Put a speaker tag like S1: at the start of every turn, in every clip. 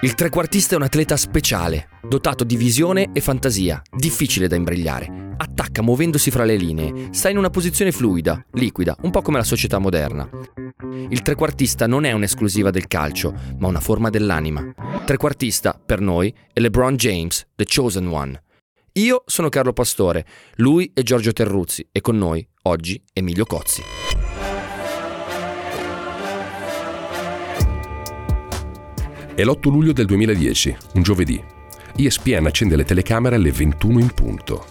S1: Il trequartista è un atleta speciale, dotato di visione e fantasia, difficile da imbrigliare. Attacca muovendosi fra le linee, sta in una posizione fluida, liquida, un po' come la società moderna. Il trequartista non è un'esclusiva del calcio, ma una forma dell'anima. Trequartista, per noi, è LeBron James, The Chosen One. Io sono Carlo Pastore, lui è Giorgio Terruzzi e con noi, oggi, Emilio Cozzi.
S2: È l'8 luglio del 2010, un giovedì. ESPN accende le telecamere alle 21 in punto.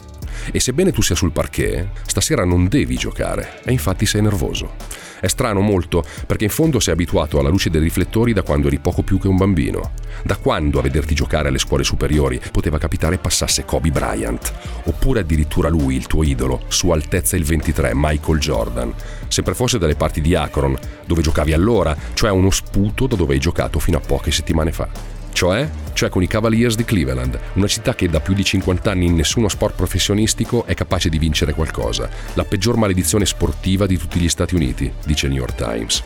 S2: E sebbene tu sia sul parquet, stasera non devi giocare e infatti sei nervoso. È strano molto, perché in fondo sei abituato alla luce dei riflettori da quando eri poco più che un bambino. Da quando a vederti giocare alle scuole superiori poteva capitare passasse Kobe Bryant, oppure addirittura lui, il tuo idolo, Sua Altezza il 23, Michael Jordan. Sempre fosse dalle parti di Akron, dove giocavi allora, cioè uno sputo da dove hai giocato fino a poche settimane fa. Cioè? Cioè con i Cavaliers di Cleveland, una città che da più di 50 anni in nessuno sport professionistico è capace di vincere qualcosa. La peggior maledizione sportiva di tutti gli Stati Uniti, dice il New York Times.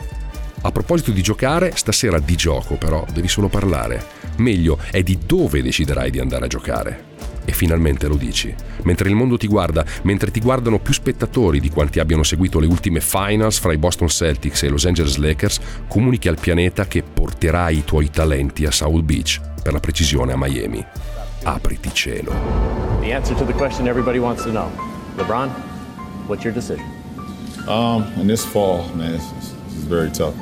S2: A proposito di giocare, stasera di gioco però devi solo parlare. Meglio è di dove deciderai di andare a giocare e finalmente lo dici. Mentre il mondo ti guarda, mentre ti guardano più spettatori di quanti abbiano seguito le ultime finals fra i Boston Celtics e i Los Angeles Lakers, comunichi al pianeta che porterai i tuoi talenti a South Beach, per la precisione a Miami. Apriti cielo.
S3: The answer to the question everybody wants to know. LeBron, what's your decision?
S4: Um, in this fall, man, this, this is very tough.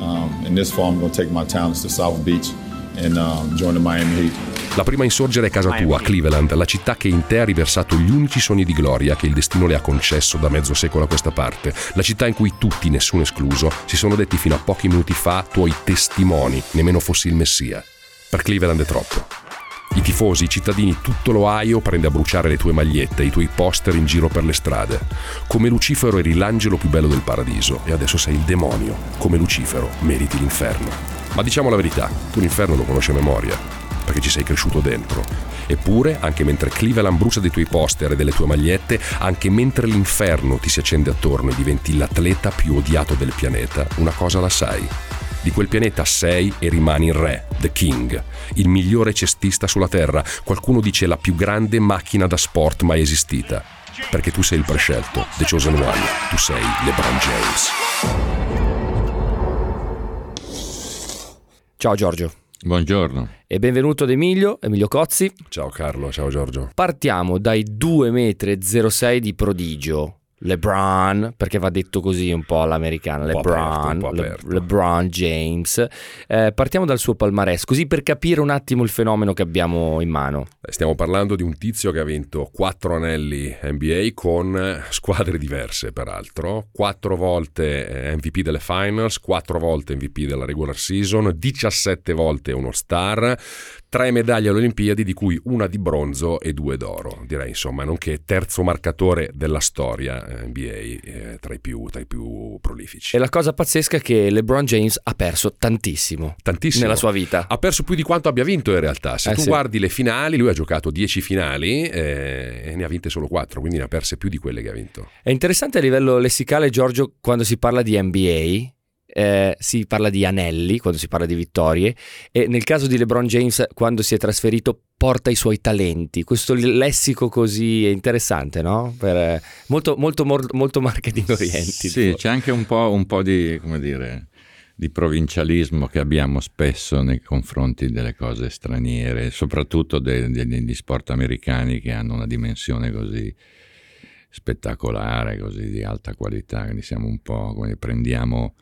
S4: Um, in this fall, I'm going to take my talents to South Beach and um, join the Miami Heat.
S2: La prima a insorgere è casa tua, Cleveland, la città che in te ha riversato gli unici sogni di gloria che il destino le ha concesso da mezzo secolo a questa parte. La città in cui tutti, nessuno escluso, si sono detti fino a pochi minuti fa tuoi testimoni, nemmeno fossi il messia. Per Cleveland è troppo. I tifosi, i cittadini, tutto l'Ohio prende a bruciare le tue magliette, i tuoi poster in giro per le strade. Come Lucifero eri l'angelo più bello del paradiso e adesso sei il demonio. Come Lucifero meriti l'inferno. Ma diciamo la verità, tu l'inferno lo conosci a memoria perché ci sei cresciuto dentro. Eppure, anche mentre Cleveland brucia dei tuoi poster e delle tue magliette, anche mentre l'inferno ti si accende attorno e diventi l'atleta più odiato del pianeta, una cosa la sai. Di quel pianeta sei e rimani il re, The King, il migliore cestista sulla Terra, qualcuno dice la più grande macchina da sport mai esistita. Perché tu sei il prescelto, The Chosen One, tu sei LeBron James.
S1: Ciao Giorgio.
S5: Buongiorno.
S1: E benvenuto ad Emilio, Emilio Cozzi.
S2: Ciao Carlo, ciao Giorgio.
S1: Partiamo dai 2,06 m di prodigio. LeBron, perché va detto così un po' all'americana, LeBron,
S2: aperto,
S1: Le- LeBron James. Eh, partiamo dal suo palmarès, così per capire un attimo il fenomeno che abbiamo in mano.
S2: Stiamo parlando di un tizio che ha vinto quattro anelli NBA con squadre diverse, peraltro. Quattro volte eh, MVP delle finals, quattro volte MVP della regular season, 17 volte uno star, tre medaglie alle Olimpiadi, di cui una di bronzo e due d'oro. Direi insomma, nonché terzo marcatore della storia eh, NBA eh, tra, i più, tra, i più, prolifici.
S1: E la cosa pazzesca è che LeBron James ha perso tantissimo,
S2: tantissimo.
S1: nella sua vita.
S2: Ha perso più di quanto abbia vinto in realtà. Se
S1: Eh,
S2: tu
S1: sì.
S2: guardi le finali, lui ha giocato 10 finali eh, e ne ha vinte solo 4, quindi ne ha perse più di quelle che ha vinto.
S1: È interessante a livello lessicale, Giorgio, quando si parla di NBA. Eh, si parla di anelli quando si parla di vittorie e nel caso di LeBron James quando si è trasferito porta i suoi talenti. Questo lessico così è interessante no? Per, eh, molto, molto, molto marketing orienti
S5: Sì, c'è anche un po', un po' di, come dire, di provincialismo che abbiamo spesso nei confronti delle cose straniere, soprattutto de- de- degli sport americani che hanno una dimensione così spettacolare, così di alta qualità, quindi siamo un po' come prendiamo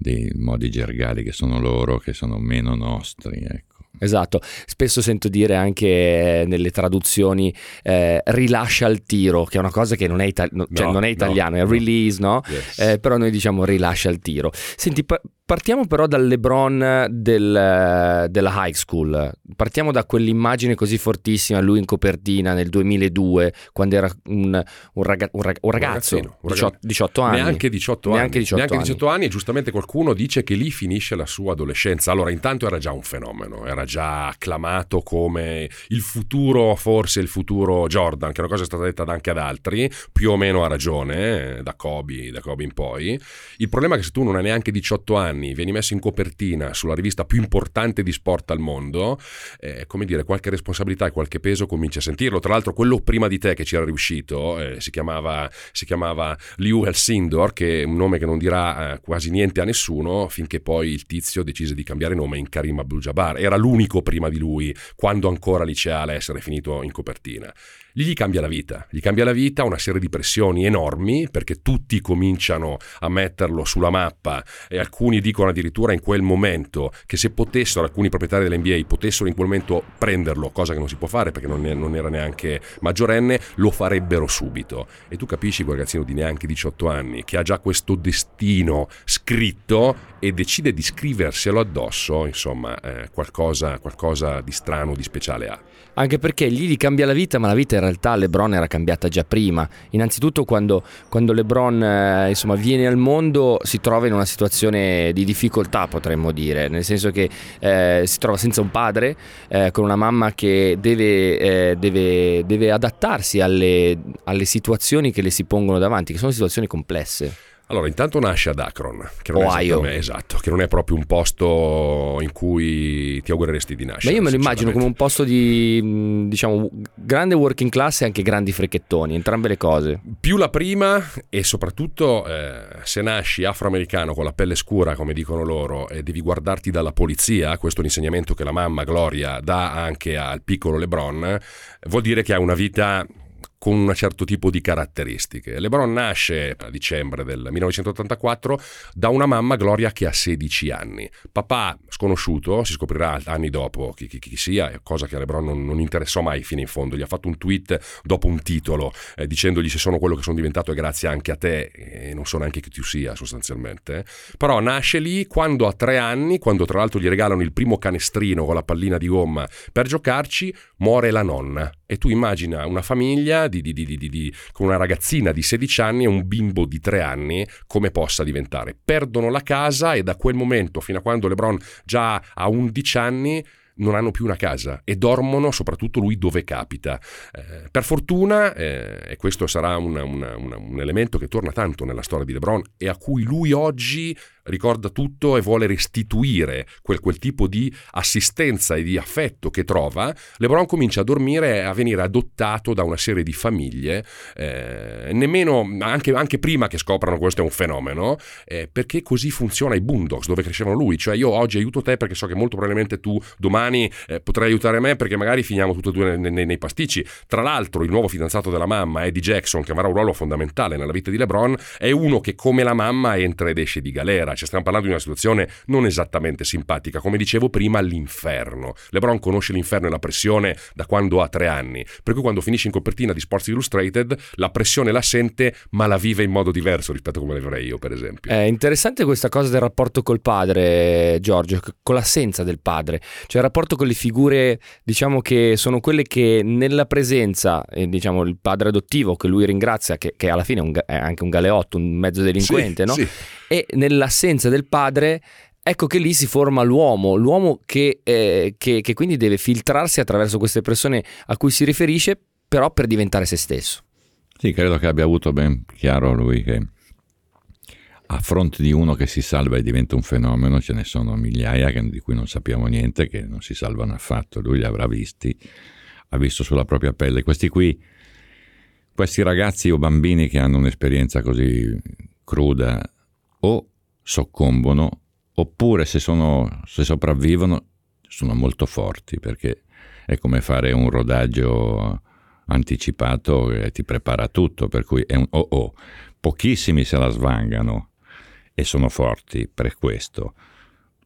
S5: dei modi gergali che sono loro, che sono meno nostri, ecco.
S1: Esatto, spesso sento dire anche eh, nelle traduzioni eh, rilascia il tiro, che è una cosa che non è, ita- no, cioè
S2: No,
S1: non è
S2: no,
S1: italiano, è
S2: no.
S1: release, no?
S2: Yes.
S1: Eh, però noi diciamo rilascia il tiro. Senti, pa- partiamo però dal LeBron del- della high school. Partiamo da quell'immagine così fortissima, lui in copertina nel 2002, quando era un, un raga- un rag- un ragazzo,
S2: un
S1: 18, 18 anni.
S2: Neanche 18 anni.
S1: Neanche 18
S2: Neanche
S1: anni.
S2: 18 anni e giustamente qualcuno dice che lì finisce la sua adolescenza. Allora, intanto era già un fenomeno, era già acclamato come il futuro, forse il futuro Jordan, che è una cosa è stata detta anche ad altri, più o meno ha ragione, eh, da Kobe, da Kobe in poi. Il problema è che se tu non hai neanche 18 anni anni vieni messo in copertina sulla rivista più importante di sport al mondo, eh, come dire, qualche responsabilità e qualche peso cominci a sentirlo. Tra l'altro quello prima di te che ci era riuscito eh, si, chiamava, si chiamava Liu Helsindor, che è un nome che non dirà eh, quasi niente a nessuno, finché poi il tizio decise di cambiare nome in Karim Abdul-Jabbar. Era l'unico prima di lui, quando ancora liceale, a essere finito in copertina gli, gli cambia la vita, gli cambia la vita una serie di pressioni enormi perché tutti cominciano a metterlo sulla mappa e alcuni dicono addirittura in quel momento che se potessero alcuni proprietari dell'NBA potessero in quel momento prenderlo, cosa che non si può fare perché non, è, non era neanche maggiorenne, lo farebbero subito. E tu capisci quel ragazzino di neanche 18 anni che ha già questo destino scritto e decide di scriverselo addosso, insomma, eh, qualcosa, qualcosa di strano, di speciale ha.
S1: Anche perché gli gli cambia la vita, ma la vita in realtà LeBron era cambiata già prima. Innanzitutto quando, quando LeBron eh, insomma, viene al mondo si trova in una situazione di difficoltà, potremmo dire, nel senso che eh, si trova senza un padre, eh, con una mamma che deve, eh, deve, deve adattarsi alle, alle situazioni che le si pongono davanti, che sono situazioni complesse.
S2: Allora, intanto nasce ad Akron, che non,
S1: Ohio.
S2: È, esatto, che non è proprio un posto in cui ti augureresti di nascere.
S1: Ma io me lo immagino come un posto di, diciamo, grande working class e anche grandi frecchettoni, entrambe le cose.
S2: Più la prima e soprattutto eh, se nasci afroamericano con la pelle scura, come dicono loro, e devi guardarti dalla polizia, questo è un insegnamento che la mamma Gloria dà anche al piccolo LeBron, vuol dire che ha una vita con un certo tipo di caratteristiche. LeBron nasce a dicembre del 1984 da una mamma, Gloria, che ha 16 anni. Papà sconosciuto, si scoprirà anni dopo chi, chi, chi sia, cosa che a LeBron non, non, interessò mai fino in fondo. Gli ha fatto un tweet dopo un titolo eh, dicendogli se sono quello che sono diventato è grazie anche a te e non so neanche chi tu sia sostanzialmente. Però nasce lì quando ha tre anni, quando tra l'altro gli regalano il primo canestrino con la pallina di gomma per giocarci, muore la nonna. E tu immagina una famiglia di, di, di, con una ragazzina di 16 anni e un bimbo di 3 anni come possa diventare. Perdono la casa e da quel momento fino a quando LeBron già ha 11 anni non hanno più una casa e dormono soprattutto lui dove capita. Eh, per fortuna, eh, e questo sarà una, una, una, un elemento che torna tanto nella storia di LeBron e a cui lui oggi ricorda tutto e vuole restituire quel, quel, tipo di assistenza e di affetto che trova, LeBron comincia a dormire e a venire adottato da una serie di famiglie, eh, nemmeno anche, anche, prima che scoprano questo è un fenomeno, eh, perché così funziona i Boondocks dove crescevano lui, cioè io oggi aiuto te perché so che molto probabilmente tu domani eh, potrai aiutare me perché magari finiamo tutti e due nei, nei, nei, pasticci. Tra l'altro il nuovo fidanzato della mamma, Eddie Jackson, che avrà un ruolo fondamentale nella vita di LeBron, è uno che come la mamma entra ed esce di galera cioè stiamo parlando di una situazione non esattamente simpatica, come dicevo prima, l'inferno. LeBron conosce l'inferno e la pressione da quando ha tre anni, per cui quando finisce in copertina di Sports Illustrated la pressione la sente ma la vive in modo diverso rispetto a come la vivrei io per esempio.
S1: È interessante questa cosa del rapporto col padre, Giorgio, con l'assenza del padre, cioè il rapporto con le figure diciamo che sono quelle che nella presenza, eh, diciamo il padre adottivo che lui ringrazia, che, che alla fine è, un, è, anche un galeotto, un mezzo delinquente,
S2: sì,
S1: no?
S2: Sì
S1: e nell'assenza del padre ecco che lì si forma l'uomo, l'uomo che, eh, che, che, quindi deve filtrarsi attraverso queste persone a cui si riferisce, però per diventare se stesso.
S5: Sì, credo che abbia avuto ben chiaro lui che a fronte di uno che si salva e diventa un fenomeno, ce ne sono migliaia di cui non sappiamo niente, che non si salvano affatto. Lui li avrà visti, ha visto sulla propria pelle. Questi qui, questi ragazzi o bambini che hanno un'esperienza così cruda o soccombono oppure se, sono, se sopravvivono sono molto forti perché è come fare un rodaggio anticipato che ti prepara tutto, per cui è un oh oh. Pochissimi se la svangano e sono forti per questo,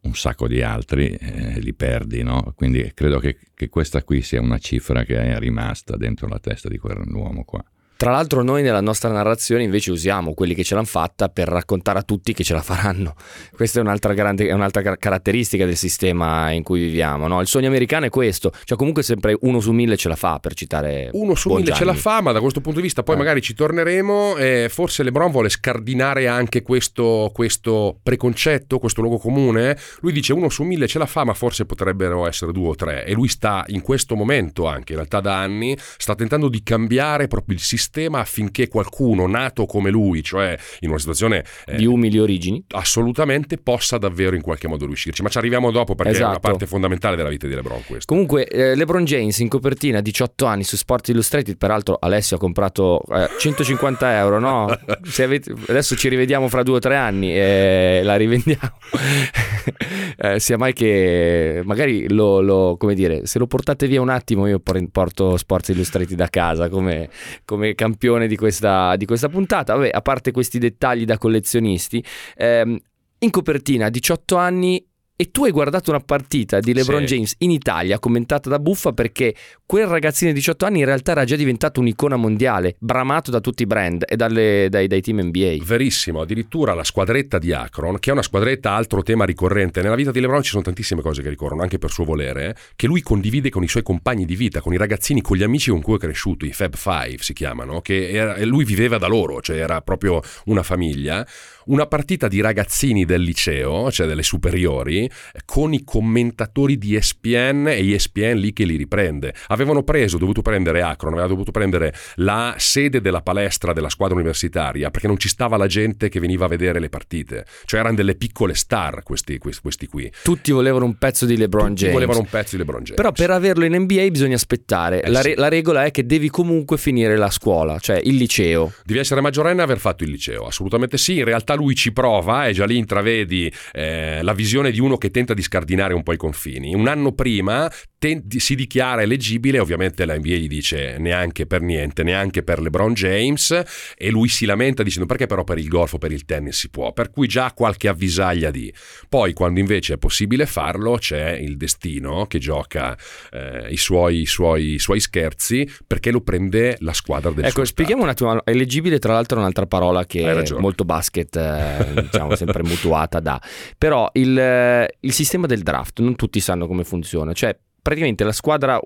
S5: un sacco di altri eh, li perdi, no? Quindi credo che, che, questa qui sia una cifra che è rimasta dentro la testa di quell'uomo qua.
S1: Tra l'altro noi nella nostra narrazione invece usiamo quelli che ce l'hanno fatta per raccontare a tutti che ce la faranno. Questa è un'altra, grande, è un'altra caratteristica del sistema in cui viviamo. No? Il sogno americano è questo, cioè comunque sempre uno su mille ce la fa per citare...
S2: Uno su mille ce la fa, ma da questo punto di vista poi eh. magari ci torneremo. Eh, forse Lebron vuole scardinare anche questo, questo preconcetto, questo luogo comune. Lui dice uno su mille ce la fa, ma forse potrebbero essere due o tre. E lui sta in questo momento anche, in realtà da anni, sta tentando di cambiare proprio il sistema sistema affinché qualcuno nato come lui, cioè in una situazione
S1: eh, di umili origini,
S2: assolutamente possa davvero in qualche modo riuscirci. Ma ci arriviamo dopo perché esatto. è una esatto. parte fondamentale della vita di LeBron questo.
S1: Comunque eh, LeBron James in copertina 18 anni su Sports Illustrated, peraltro Alessio ha comprato eh, 150 euro, no? Avete, adesso ci rivediamo fra due o tre anni e la rivendiamo. eh, sia mai che magari lo, lo, come dire, se lo portate via un attimo io porto Sports Illustrated da casa come, come campione di questa, di questa, puntata. Vabbè, a parte questi dettagli da collezionisti, ehm, in copertina 18 anni e tu hai guardato una partita di LeBron sì. James in Italia commentata da Buffa perché quel ragazzino di 18 anni in realtà era già diventato un'icona mondiale, bramato da tutti i brand e dalle, dai, dai, team NBA.
S2: Verissimo, addirittura la squadretta di Akron, che è una squadretta altro tema ricorrente. Nella vita di LeBron ci sono tantissime cose che ricorrono, anche per suo volere, che lui condivide con i suoi compagni di vita, con i ragazzini, con gli amici con cui è cresciuto, i Fab Five si chiamano, che era, lui viveva da loro, cioè era proprio una famiglia una partita di ragazzini del liceo, cioè delle superiori, con i commentatori di ESPN e ESPN lì che li riprende. Avevano preso, dovuto prendere Akron, avevano dovuto prendere la sede della palestra della squadra universitaria perché non ci stava la gente che veniva a vedere le partite. Cioè erano delle piccole star questi, questi qui.
S1: Tutti volevano un pezzo di LeBron
S2: Tutti
S1: James.
S2: volevano un pezzo di LeBron James.
S1: Però per averlo in NBA bisogna aspettare. Eh la, re- sì. la regola è che devi comunque finire la scuola, cioè il liceo.
S2: Devi essere maggiorenne e aver fatto il liceo, assolutamente sì. In realtà lui ci prova e già lì intravedi eh, la visione di uno che tenta di scardinare un po' i confini. Un anno prima ten- si dichiara eleggibile, ovviamente la NBA gli dice neanche per niente, neanche per LeBron James e lui si lamenta dicendo perché però per il golf o per il tennis si può, per cui già qualche avvisaglia di. Poi quando invece è possibile farlo c'è il destino che gioca eh, i, suoi, i, suoi, i, suoi, scherzi perché lo prende la squadra del
S1: ecco, spieghiamo un attimo, eleggibile tra l'altro è un'altra parola che è molto basket, eh, diciamo sempre mutuata da, però il, il sistema del draft non tutti sanno come funziona, cioè praticamente la squadra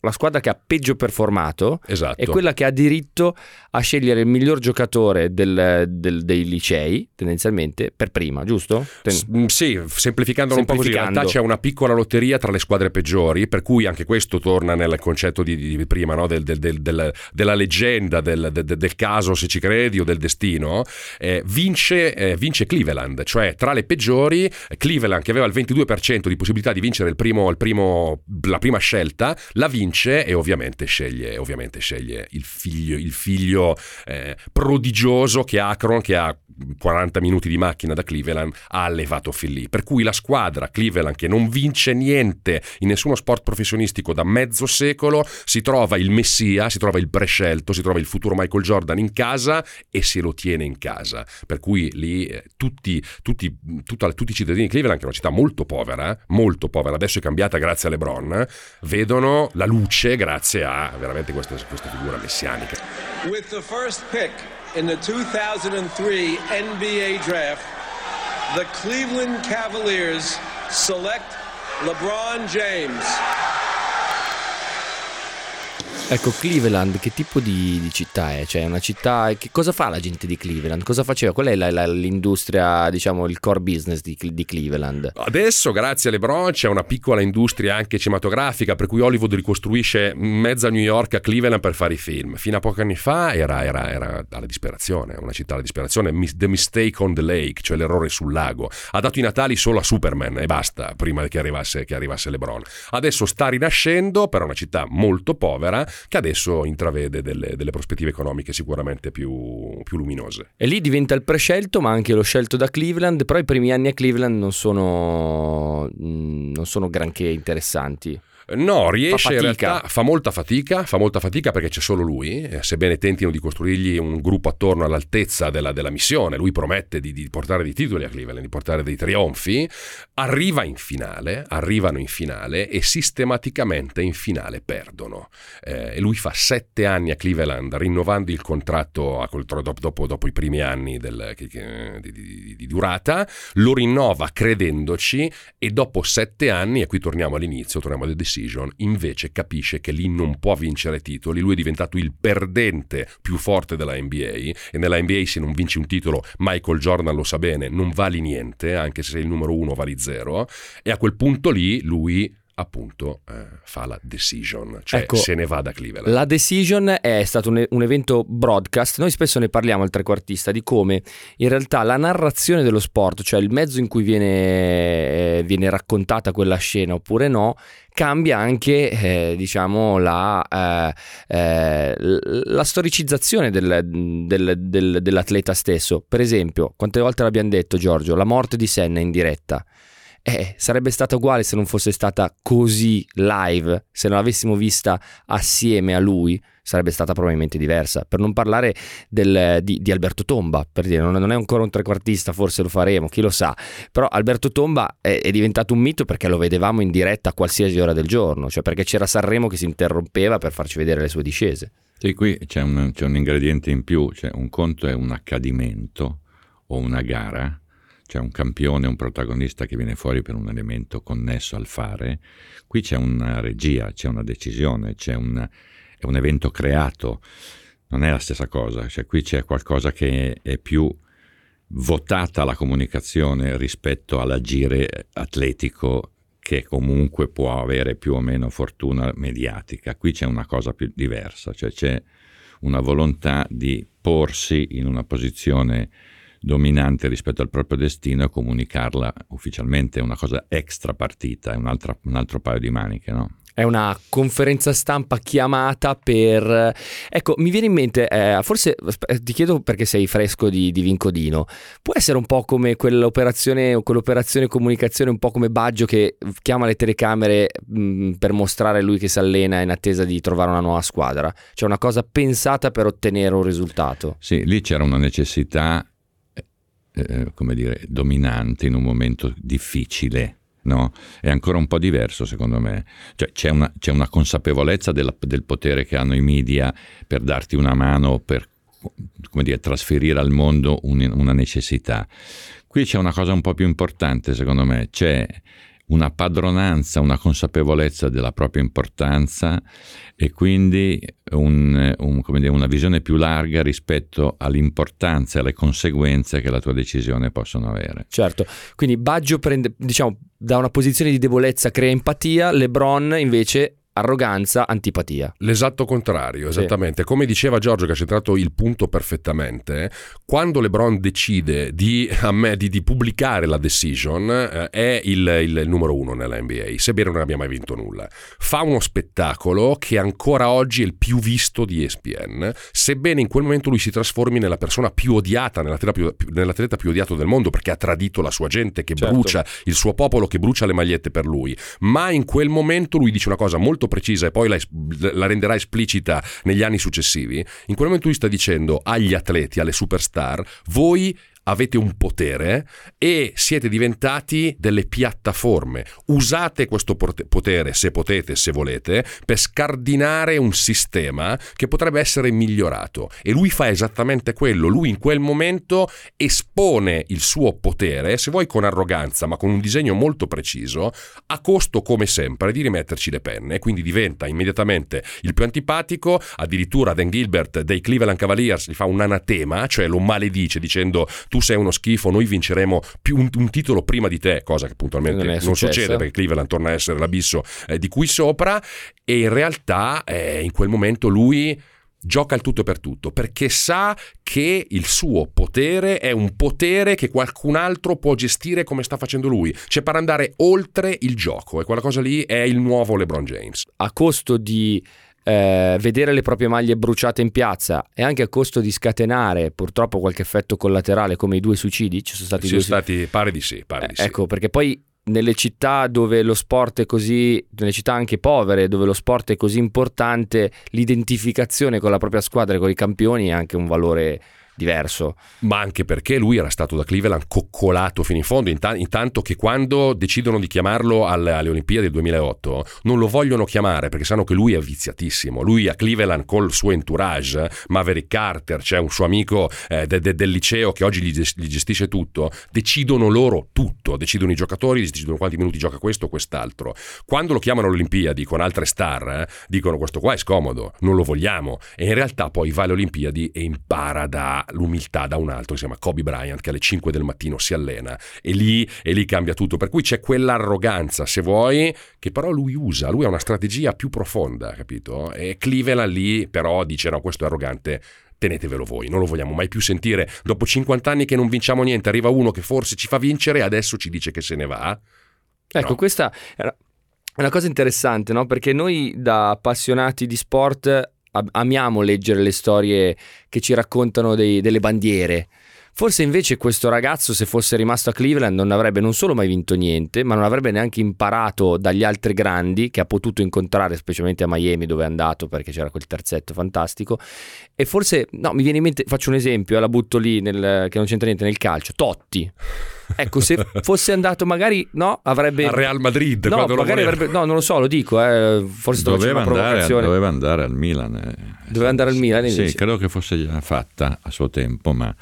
S1: la squadra che ha peggio performato
S2: esatto.
S1: è quella che ha diritto a scegliere il miglior giocatore del, del, dei licei, tendenzialmente, per prima, giusto?
S2: Ten... S- mm, sì, semplificando un po' così, in realtà c'è una piccola lotteria tra le squadre peggiori, per cui anche questo torna nel concetto di, di prima, no? del, del, della leggenda, del, caso, se ci credi, o del destino. Eh, vince, eh, vince, Cleveland, cioè tra le peggiori, Cleveland che aveva il 22% di possibilità di vincere il primo, il primo, la prima scelta, la vince e ovviamente sceglie, ovviamente sceglie il figlio, il figlio eh, prodigioso che Akron, che ha 40 minuti di macchina da Cleveland, ha allevato fin lì. Per cui la squadra Cleveland, che non vince niente in nessuno sport professionistico da mezzo secolo, si trova il messia, si trova il prescelto, si trova il futuro Michael Jordan in casa e se lo tiene in casa. Per cui lì eh, tutti, tutti, tutta, tutti i cittadini di Cleveland, che è una città molto povera, molto povera, adesso è cambiata grazie a LeBron, vedono la luce grazie a veramente questa, questa figura messianica. With the first pick in the 2003 NBA draft, the Cleveland Cavaliers select LeBron James.
S1: Ecco, Cleveland, che tipo di, di, città è? Cioè, una città. Che cosa fa la gente di Cleveland? Cosa faceva? Qual è la, la, l'industria, diciamo, il core business di, di, Cleveland?
S2: Adesso, grazie a LeBron, c'è una piccola industria anche cinematografica, per cui Hollywood ricostruisce mezza New York a Cleveland per fare i film. Fino a pochi anni fa era, era, era alla disperazione, una città alla disperazione. The Mistake on the Lake, cioè l'errore sul lago. Ha dato i Natali solo a Superman e basta, prima che arrivasse, che arrivasse LeBron. Adesso sta rinascendo, però è una città molto povera che adesso intravede delle, delle prospettive economiche sicuramente più, più, luminose.
S1: E lì diventa il prescelto, ma anche lo scelto da Cleveland, però i primi anni a Cleveland non sono, mm, non sono granché interessanti.
S2: No, riesce fa in realtà, fa molta fatica, fa molta fatica perché c'è solo lui, eh, sebbene tentino di costruirgli un gruppo attorno all'altezza della, della missione, lui promette di, di, portare dei titoli a Cleveland, di portare dei trionfi, arriva in finale, arrivano in finale e sistematicamente in finale perdono. Eh, lui fa sette anni a Cleveland, rinnovando il contratto dopo, dopo, dopo i primi anni del, di, di, di durata, lo rinnova credendoci e dopo sette anni, e qui torniamo all'inizio, torniamo alle decisioni, Decision invece capisce che lì non può vincere titoli, lui è diventato il perdente più forte della NBA e nella NBA se non vinci un titolo, Michael Jordan lo sa bene, non vali niente, anche se sei il numero uno vali zero e a quel punto lì lui appunto eh, fa la decision, cioè
S1: Ecco,
S2: se ne va da Cleveland.
S1: La Decision è stato un, un evento broadcast. Noi spesso ne parliamo al trequartista di come in realtà la narrazione dello sport, cioè il mezzo in cui viene, eh, viene raccontata quella scena oppure no, cambia anche eh, diciamo la, eh, eh, la storicizzazione del- del- del- dell'atleta stesso. Per esempio, quante volte l'abbiamo detto, Giorgio, la morte di Senna in diretta. Eh, sarebbe stata uguale se non fosse stata così live, se non l'avessimo vista assieme a lui, sarebbe stata probabilmente diversa. Per non parlare del- di, di Alberto Tomba, per dire, non, non è ancora un trequartista, forse lo faremo, chi lo sa. Però Alberto Tomba è, è diventato un mito perché lo vedevamo in diretta a qualsiasi ora del giorno, cioè perché c'era Sanremo che si interrompeva per farci vedere le sue discese.
S5: Sì, qui c'è un, c'è un ingrediente in più, cioè un conto è un accadimento o una gara, c'è un campione, un protagonista che viene fuori per un elemento connesso al fare, qui c'è una regia, c'è una decisione, c'è un, è un evento creato, non è la stessa cosa, cioè qui c'è qualcosa che è più votata la comunicazione rispetto all'agire atletico che comunque può avere più o meno fortuna mediatica. Qui c'è una cosa più diversa, cioè c'è una volontà di porsi in una posizione dominante rispetto al proprio destino e comunicarla ufficialmente è una cosa extra partita, è un'altra- un altro paio di maniche, no?
S1: È una conferenza stampa chiamata per... Ecco, mi viene in mente, eh, forse asp- ti chiedo perché sei fresco di, di Vincodino, può essere un po' come quell'operazione, quell'operazione comunicazione, un po' come Baggio che chiama le telecamere mh, per mostrare lui che si allena in attesa di trovare una nuova squadra. Cioè una cosa pensata per ottenere un risultato.
S5: Sì, lì c'era una necessità, eh, come dire, dominante in un momento difficile. No, è ancora un po' diverso secondo me. Cioè, c'è, una, c'è una consapevolezza della- del potere che hanno i media per darti una mano, per come dire, trasferire al mondo un- una necessità. Qui c'è una cosa un po' più importante secondo me, c'è una padronanza, una consapevolezza della propria importanza e quindi un- un- dire, una visione più larga rispetto all'importanza e alle conseguenze che la tua decisione possono avere.
S1: Certo, quindi Baggio prende, diciamo, da una posizione di debolezza crea empatia, LeBron invece arroganza, antipatia.
S2: L'esatto contrario, esattamente. Come diceva Giorgio, che ha centrato il punto perfettamente, quando LeBron decide di, a me, di, di pubblicare la decision, eh, è il, il numero uno nella NBA, sebbene non abbia mai vinto nulla. Fa uno spettacolo che ancora oggi è il più visto di ESPN, sebbene in quel momento lui si trasformi nella persona più odiata, nell'atleta più, più- nell'atleta più odiato del mondo, perché ha tradito la sua gente, che
S1: Certo.
S2: brucia il suo popolo, che brucia le magliette per lui. Ma in quel momento lui dice una cosa molto precisa e poi la, la renderà esplicita negli anni successivi. In quel momento lui sta dicendo agli atleti, alle superstar, voi avete un potere e siete diventati delle piattaforme. Usate questo potere, se potete, se volete, per scardinare un sistema che potrebbe essere migliorato. E lui fa esattamente quello. Lui in quel momento espone il suo potere, se vuoi con arroganza, ma con un disegno molto preciso, a costo come sempre di rimetterci le penne. Quindi diventa immediatamente il più antipatico. Addirittura Dan Gilbert dei Cleveland Cavaliers gli fa un anatema, cioè lo maledice dicendo tu sei uno schifo, noi vinceremo più un, un titolo prima di te, cosa che puntualmente
S1: Non
S2: non, succede perché Cleveland torna a essere l'abisso eh, di cui sopra e in realtà eh, in quel momento lui gioca il tutto per tutto perché sa che il suo potere è un potere che qualcun altro può gestire come sta facendo lui, cioè per andare oltre il gioco e quella cosa lì è il nuovo LeBron James.
S1: a costo di eh, vedere le proprie maglie bruciate in piazza e anche a costo di scatenare purtroppo qualche effetto collaterale come i due suicidi, ci sono stati due suicidi.
S2: stati pare di sì, pare di sì.
S1: Ecco, perché poi nelle città dove lo sport è così, nelle città anche povere, dove lo sport è così importante, l'identificazione con la propria squadra e con i campioni è anche un valore diverso.
S2: ma anche perché lui era stato da Cleveland coccolato fino in fondo, inta- intanto che quando decidono di chiamarlo alle, alle Olimpiadi del 2008 non lo vogliono chiamare perché sanno che lui è viziatissimo. Lui a Cleveland col suo entourage, Maverick Carter, c'è un suo amico eh, de- de- del liceo che oggi gli, ges- gli gestisce tutto, decidono loro tutto, decidono i giocatori, decidono quanti minuti gioca questo o quest'altro. Quando lo chiamano alle Olimpiadi con altre star, eh, dicono questo qua è scomodo, non lo vogliamo e in realtà poi va alle Olimpiadi e impara da, l'umiltà da un altro, che si chiama Kobe Bryant, che alle 5 del mattino si allena e lì, e lì cambia tutto. Per cui c'è quell'arroganza, se vuoi, che però lui usa, lui ha una strategia più profonda, capito? E Cleveland lì però dice no, questo è arrogante, tenetevelo voi, non lo vogliamo mai più sentire. Dopo 50 anni che non vinciamo niente, arriva uno che forse ci fa vincere e adesso ci dice che se ne va.
S1: Ecco,
S2: No.
S1: questa è una- cosa interessante, no? Perché noi da appassionati di sport amiamo leggere le storie che ci raccontano dei- delle bandiere. Forse invece questo ragazzo, se fosse rimasto a Cleveland, non avrebbe non solo mai vinto niente, ma non avrebbe neanche imparato dagli altri grandi che ha potuto incontrare, specialmente a Miami dove è andato perché c'era quel terzetto fantastico. E forse, no, mi viene in mente, faccio un esempio, la butto lì nel- che non c'entra niente nel calcio, Totti. Ecco, se fosse andato magari, no, avrebbe...
S2: Al Real Madrid,
S1: No, magari avrebbe, no, non lo so, lo dico, eh, forse
S5: Doveva andare, doveva andare al Milan. eh.
S1: Doveva andare al Milan,
S5: Sì,
S1: invece.
S5: credo che fosse già fatta a suo tempo, ma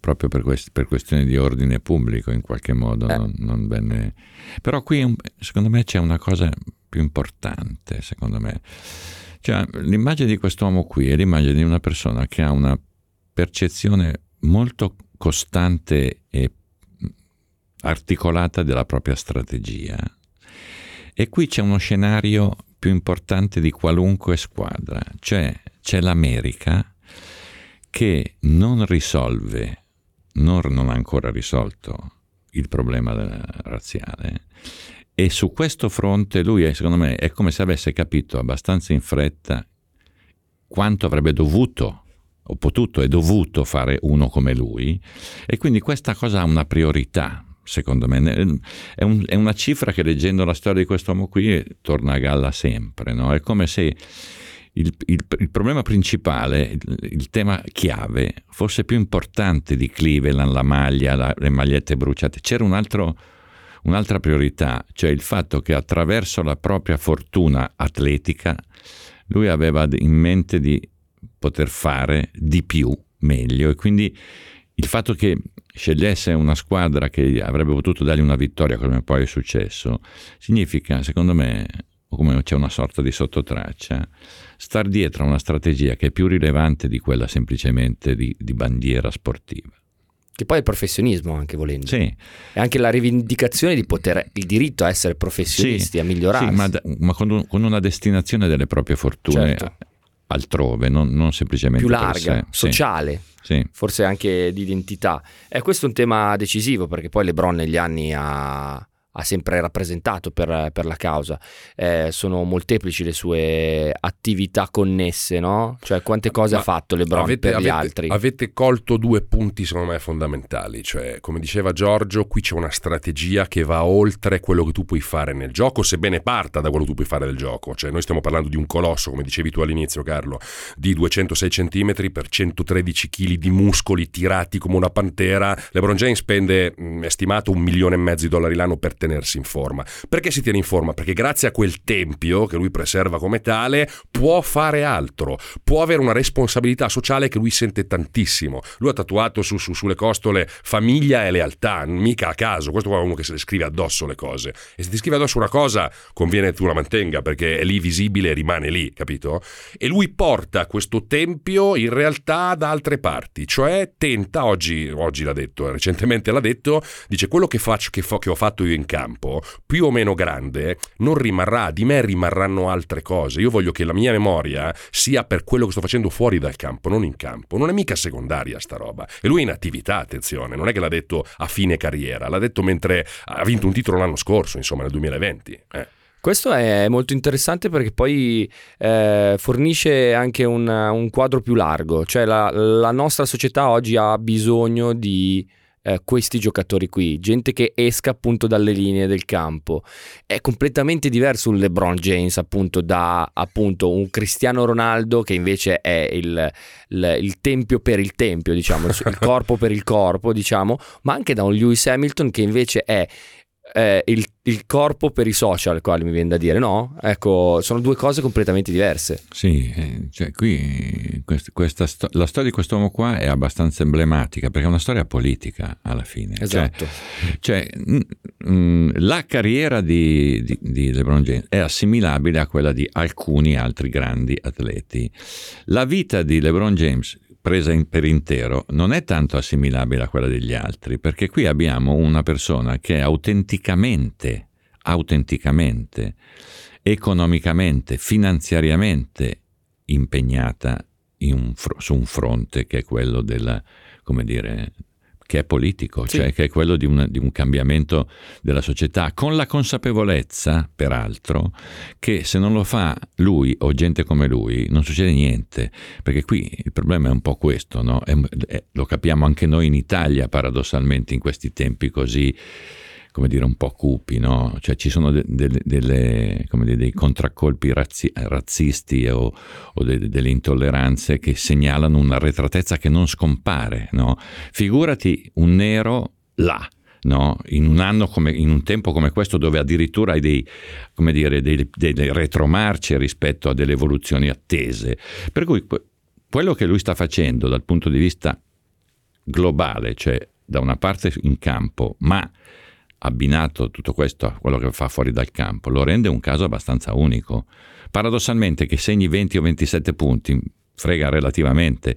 S5: proprio per, quest- per questioni di ordine pubblico in qualche modo
S1: Eh.
S5: non, non venne... Però qui un- secondo me c'è una cosa più importante, secondo me. Cioè, l'immagine di quest'uomo qui è l'immagine di una persona che ha una percezione molto costante e articolata della propria strategia. E qui c'è uno scenario più importante di qualunque squadra, cioè c'è l'America che non risolve, non, non ha ancora risolto il problema razziale. E su questo fronte lui è, secondo me è come se avesse capito abbastanza in fretta quanto avrebbe dovuto o potuto e dovuto fare uno come lui. E quindi questa cosa ha una priorità secondo me. Ne- è, un- è una cifra che leggendo la storia di quest'uomo qui torna a galla sempre no? è come se il, il- il problema principale, il, il tema chiave, fosse più importante di Cleveland, la maglia, la- le magliette bruciate. C'era un altro- un'altra priorità, cioè il fatto che attraverso la propria fortuna atletica lui aveva in mente di poter fare di più, meglio, e quindi il fatto che scegliesse una squadra che avrebbe potuto dargli una vittoria, come poi è successo, significa, secondo me, come c'è una sorta di sottotraccia, star dietro a una strategia che è più rilevante di quella semplicemente di, di bandiera sportiva.
S1: Che poi è il professionismo, anche volendo.
S5: Sì,
S1: È anche la rivendicazione di poter, il diritto a essere professionisti,
S5: sì,
S1: a migliorarsi.
S5: sì, ma, da- ma con, un- con una destinazione delle proprie fortune
S1: Certo.
S5: altrove, non, non semplicemente
S1: più larga, sociale,
S5: sì.
S1: forse anche di identità. E questo è un tema decisivo perché poi LeBron negli anni ha, ha sempre rappresentato per, per la causa. Eh, sono molteplici le sue attività connesse, no? Cioè quante cose
S2: Ma
S1: ha fatto LeBron
S2: avete,
S1: per gli
S2: avete-
S1: altri.
S2: Avete colto due punti secondo me fondamentali, cioè come diceva Giorgio, qui c'è una strategia che va oltre quello che tu puoi fare nel gioco, sebbene parta da quello che tu puoi fare nel gioco, cioè noi stiamo parlando di un colosso, come dicevi tu all'inizio Carlo, di 206 cm per 113 kg di muscoli tirati come una pantera, LeBron James spende, mh, è stimato, un milione e mezzo di dollari l'anno per tenersi in forma. Perché si tiene in forma? Perché grazie a quel tempio che lui preserva come tale, può fare altro, può avere una responsabilità sociale che lui sente tantissimo. Lui ha tatuato su- su- sulle costole famiglia e lealtà, mica a caso, questo qua è uno che se le scrive addosso le cose. E se ti scrive addosso una cosa, conviene che tu la mantenga perché è lì visibile e rimane lì, capito? E lui porta questo tempio in realtà da altre parti, cioè tenta, oggi, oggi l'ha detto, eh, recentemente l'ha detto, dice quello che faccio, che, fo- che ho fatto io in campo, più o meno grande, non rimarrà, di me rimarranno altre cose. Io voglio che la mia memoria sia per quello che sto facendo fuori dal campo, non in campo. Non è mica secondaria sta roba. E lui è in attività, attenzione, non è che l'ha detto a fine carriera, l'ha detto mentre ha vinto un titolo l'anno scorso, insomma nel 2020. Eh.
S1: Questo è molto interessante perché poi eh, fornisce anche un, un quadro più largo, cioè la, la nostra società oggi ha bisogno di eh, questi giocatori qui, gente che esca appunto dalle linee del campo. È completamente diverso un LeBron James appunto da appunto un Cristiano Ronaldo che invece è il, il- il tempio per il tempio, diciamo, il, il corpo per il corpo, diciamo, ma anche da un Lewis Hamilton che invece è eh, il, il corpo per i social, quali mi viene da dire, no? Ecco, sono due cose completamente diverse.
S5: Sì, eh, cioè qui quest- questa sto- la storia di quest'uomo qua è abbastanza emblematica perché è una storia politica alla fine. Cioè,
S1: Esatto.
S5: Cioè, mm, mm, la carriera di, di- di LeBron James è assimilabile a quella di alcuni altri grandi atleti. La vita di LeBron James presa in, per intero non è tanto assimilabile a quella degli altri, perché qui abbiamo una persona che è autenticamente, autenticamente, economicamente, finanziariamente impegnata un, su un fronte che è quello della, come dire, che è politico, sì. cioè che è quello di, una, di, un cambiamento della società, con la consapevolezza, peraltro, che se non lo fa lui o gente come lui non succede niente, perché qui il problema è un po' questo, no? è, è, lo capiamo anche noi in Italia paradossalmente in questi tempi così come dire, un po' cupi, no? Cioè ci sono de, de, delle, dire, dei contraccolpi razzi, razzisti o, o de, delle intolleranze che segnalano un'arretratezza che non scompare, no? Figurati un nero là, No? In, un come, in un tempo come questo dove addirittura hai dei, dire, dei, delle retromarce rispetto a delle evoluzioni attese. Per cui quello che lui sta facendo dal punto di vista globale, cioè da una parte in campo, ma abbinato tutto questo a quello che fa fuori dal campo, lo rende un caso abbastanza unico. Paradossalmente che segni 20 o 27 punti frega relativamente,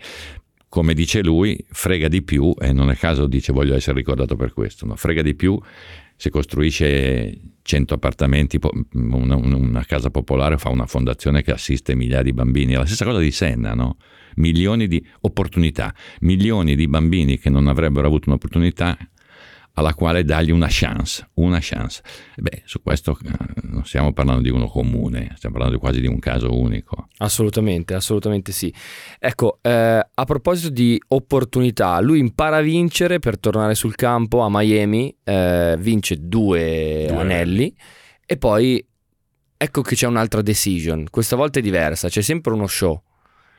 S5: come dice lui, frega di più, e non è caso dice voglio essere ricordato per questo, no? frega di più se costruisce 100 appartamenti, una, una, casa popolare, fa una fondazione che assiste migliaia di bambini. È la stessa cosa di Senna, no? milioni di opportunità, milioni di bambini che non avrebbero avuto un'opportunità alla quale dargli una chance, una chance. Beh, su questo eh, non stiamo parlando di uno comune, stiamo parlando quasi di un caso unico.
S1: Assolutamente, assolutamente sì. Ecco, eh, a proposito di opportunità, lui impara a vincere per tornare sul campo a Miami, eh, vince due, due anelli e poi ecco che c'è un'altra decision, questa volta è diversa, c'è sempre uno show,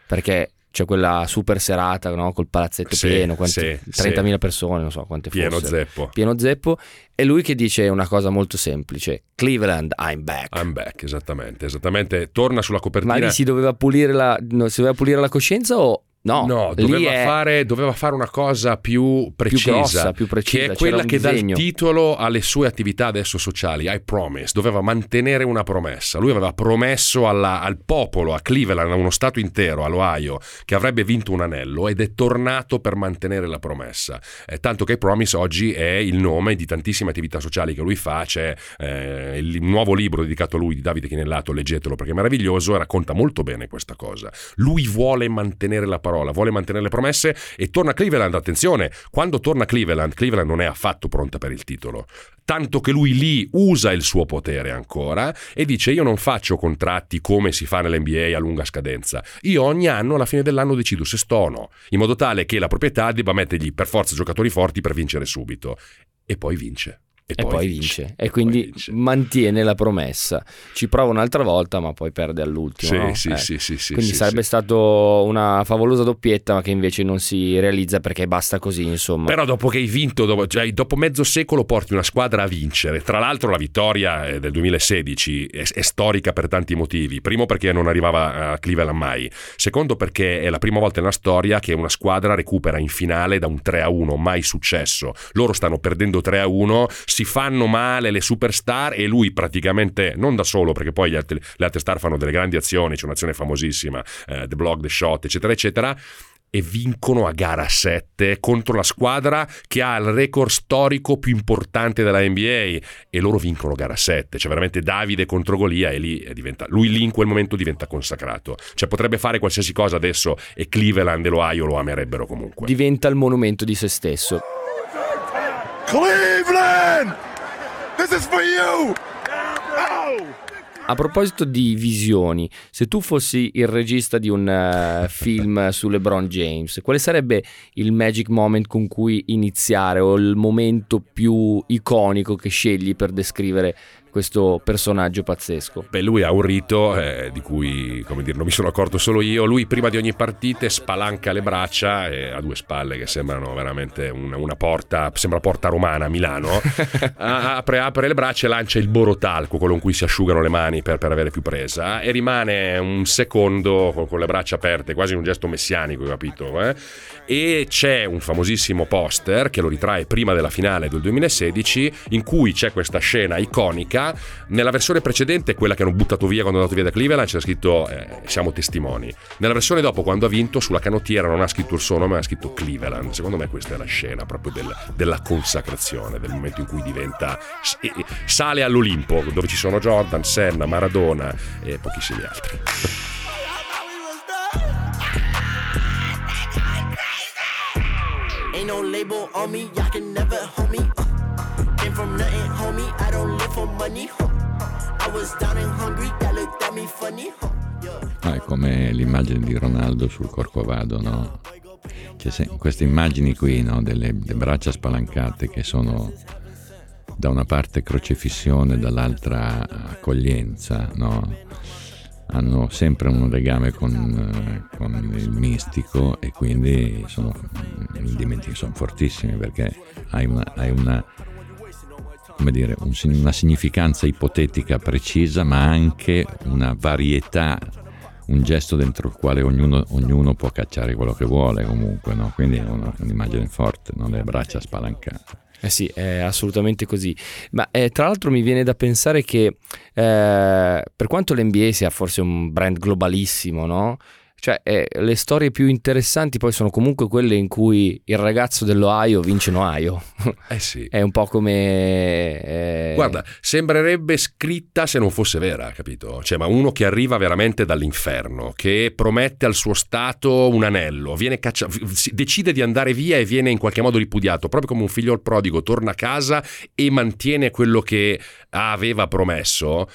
S1: perché c'è quella super serata no? col palazzetto sì, pieno, quanti, sì, 30.000 sì. persone, non so quante
S2: pieno
S1: fossero.
S2: Zeppo.
S1: Pieno zeppo. E lui che dice una cosa molto semplice: Cleveland, I'm back.
S2: I'm back, esattamente, esattamente. Torna sulla copertina.
S1: Ma lì si doveva pulire la, no, si doveva pulire la coscienza o No,
S2: no doveva, è... fare, doveva, fare, una cosa più precisa,
S1: più grossa, più precisa
S2: che è quella che disegno. dà il titolo alle sue attività adesso sociali. I promise, doveva mantenere una promessa. Lui aveva promesso alla, al popolo, a Cleveland, a uno stato intero, all'Ohio, che avrebbe vinto un anello ed è tornato per mantenere la promessa. Eh, tanto che I promise oggi è il nome di tantissime attività sociali che lui fa. C'è eh, il nuovo libro dedicato a lui di Davide Chinellato, leggetelo perché è meraviglioso e racconta molto bene questa cosa. Lui vuole mantenere la parola parola, vuole mantenere le promesse e torna Cleveland. Attenzione, quando torna Cleveland, Cleveland non è affatto pronta per il titolo. Tanto che lui lì usa il suo potere ancora e dice io non faccio contratti come si fa nell'NBA a lunga scadenza. Io ogni anno alla fine dell'anno decido se sto o no, in modo tale che la proprietà debba mettergli per forza giocatori forti per vincere subito. E poi vince.
S1: E, e, poi, poi vince. vince. E, quindi vince. mantiene la promessa. Ci prova un'altra volta, ma poi perde all'ultimo.
S2: Sì,
S1: no?
S2: sì,
S1: eh.
S2: sì, sì, sì,
S1: Quindi
S2: sì,
S1: sarebbe
S2: sì.
S1: stato una favolosa doppietta, ma che invece non si realizza perché basta così, insomma.
S2: Però dopo che hai vinto, dopo, cioè, dopo mezzo secolo porti una squadra a vincere. Tra l'altro la vittoria eh, del 2016 è, è storica per tanti motivi. Primo perché non arrivava a Cleveland mai. Secondo perché è la prima volta nella storia che una squadra recupera in finale da un 3 a 1, mai successo. Loro stanno perdendo 3 a 1, si fanno male le superstar e lui praticamente non da solo perché poi altri, le altre star fanno delle grandi azioni, c'è un'azione famosissima, eh, The Block, The Shot eccetera eccetera e vincono a gara 7 contro la squadra che ha il record storico più importante della NBA e loro vincono gara 7, cioè veramente Davide contro Golia e lì diventa, lui lì in quel momento diventa consacrato, cioè potrebbe fare qualsiasi cosa adesso e Cleveland e l'Ohio lo amerebbero comunque.
S1: Diventa il monumento di se stesso.
S6: Cleveland! This is for you! Oh!
S1: A proposito di visioni, se tu fossi il regista di un uh, film su LeBron James, quale sarebbe il magic moment con cui iniziare o il momento più iconico che scegli per descrivere questo personaggio pazzesco.
S2: Beh, lui ha un rito eh, di cui, come dire, non mi sono accorto solo io. Lui prima di ogni partita spalanca le braccia e ha due spalle che sembrano veramente una, una porta, sembra porta romana a Milano. apre, apre, le braccia e lancia il borotalco, quello in cui si asciugano le mani per, per avere più presa, e rimane un secondo con, con, le braccia aperte, quasi un gesto messianico, capito? Eh? E c'è un famosissimo poster che lo ritrae prima della finale del 2016 in cui c'è questa scena iconica verità. Nella versione precedente, quella che hanno buttato via quando è andato via da Cleveland, c'era scritto eh, siamo testimoni. Nella versione dopo, quando ha vinto, sulla canottiera non ha scritto il suo nome, ma ha scritto Cleveland. Secondo me questa è la scena proprio del, della consacrazione, del momento in cui diventa sale all'Olimpo, dove ci sono Jordan, Senna, Maradona e pochissimi altri. Ain't no label on me, y'all can never hold me. Uh, came from nothing, homie, I don't live for money. Huh. I was down and hungry, that looked at me funny. Huh. Ah, è come l'immagine di Ronaldo sul Corcovado, no? C'è queste immagini qui, no? Delle, delle braccia spalancate che sono da una parte crocefissione, dall'altra accoglienza, no? hanno sempre un legame con, con, il mistico e quindi sono, sono fortissimi perché hai una, hai una, dire, un, una significanza ipotetica precisa ma anche una varietà un gesto dentro il quale ognuno, ognuno, può cacciare quello che vuole comunque, no? quindi è un'immagine forte, non le braccia spalancate.
S1: Eh sì, è assolutamente così. Ma eh, tra l'altro mi viene da pensare che eh, per quanto l'NBA sia forse un brand globalissimo, no? Cioè, eh, le storie più interessanti poi sono comunque quelle in cui il ragazzo dell'Ohio vince in Ohio.
S2: Eh sì.
S1: È un po' come...
S2: Eh... Guarda, sembrerebbe scritta se non fosse vera, capito? Cioè, ma uno che arriva veramente dall'inferno, che promette al suo stato un anello, viene caccia... decide di andare via e viene in qualche modo ripudiato, proprio come un figlio al prodigo, torna a casa e mantiene quello che aveva promesso